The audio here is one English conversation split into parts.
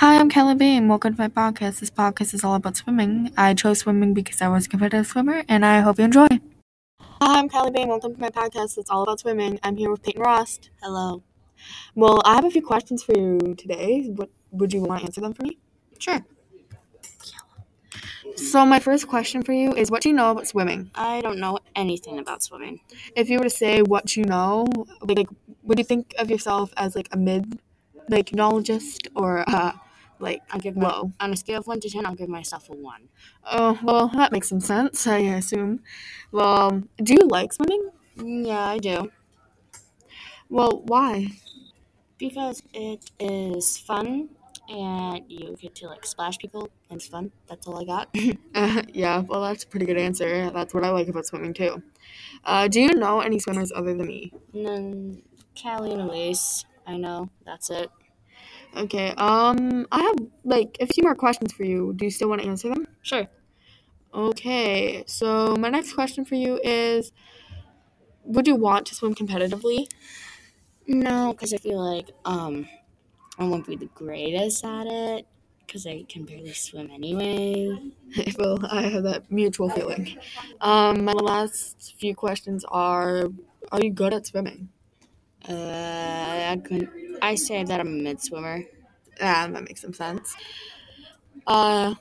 Hi, I'm Kelly B, and welcome to my podcast. This podcast is all about swimming. I chose swimming because I was a competitive swimmer, and I hope you enjoy. Hi, I'm Kelly B, and welcome to my podcast. It's all about swimming. I'm here with Peyton Rost. Hello. Well, I have a few questions for you today. What would you want to answer them for me? Sure. So, my first question for you is, what do you know about swimming? I don't know anything about swimming. If you were to say what you know, like, like would you think of yourself as like a mid, like knowledgeist, or uh, like I'll give my, low? on a scale of one to ten, I'll give myself a one. Oh, well, that makes some sense, I assume. Well, do you like swimming? Yeah, I do Well, why? because it is fun and you get to like splash people and it's fun. That's all I got. Uh, yeah, well, that's a pretty good answer. That's what I like about swimming, too. Uh, do you know any swimmers other than me? then Callie and Elise, I know. That's it. Okay, um, I have, like, a few more questions for you. Do you still want to answer them? Sure. Okay, so my next question for you is Would you want to swim competitively? No, because I feel like um I won't be the greatest at it because I can barely swim anyway. well, I have that mutual feeling. Um, my last few questions are Are you good at swimming? Uh, I can I say that I'm a mid swimmer. Ah, that makes some sense. Uh,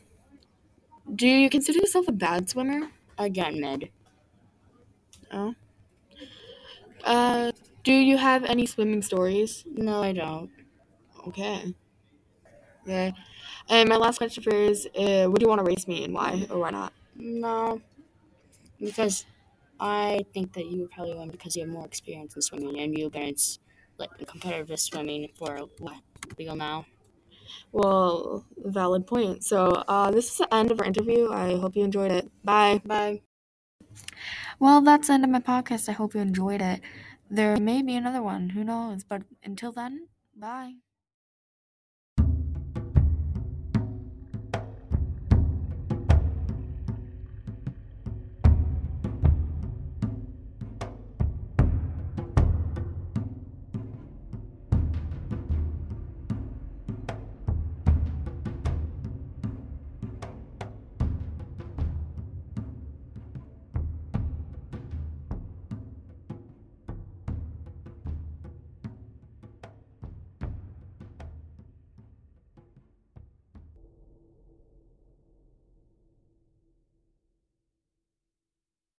do you consider yourself a bad swimmer? Again, mid. Oh. Uh, do you have any swimming stories? No, I don't. Okay. Okay. And my last question for you is uh, Would you want to race me and why or why not? No, because I think that you would probably win because you have more experience in swimming and you've been like competitive swimming for what legal now. Well, valid point. So, uh, this is the end of our interview. I hope you enjoyed it. Bye. Bye. Well, that's the end of my podcast. I hope you enjoyed it. There may be another one. Who knows? But until then, bye.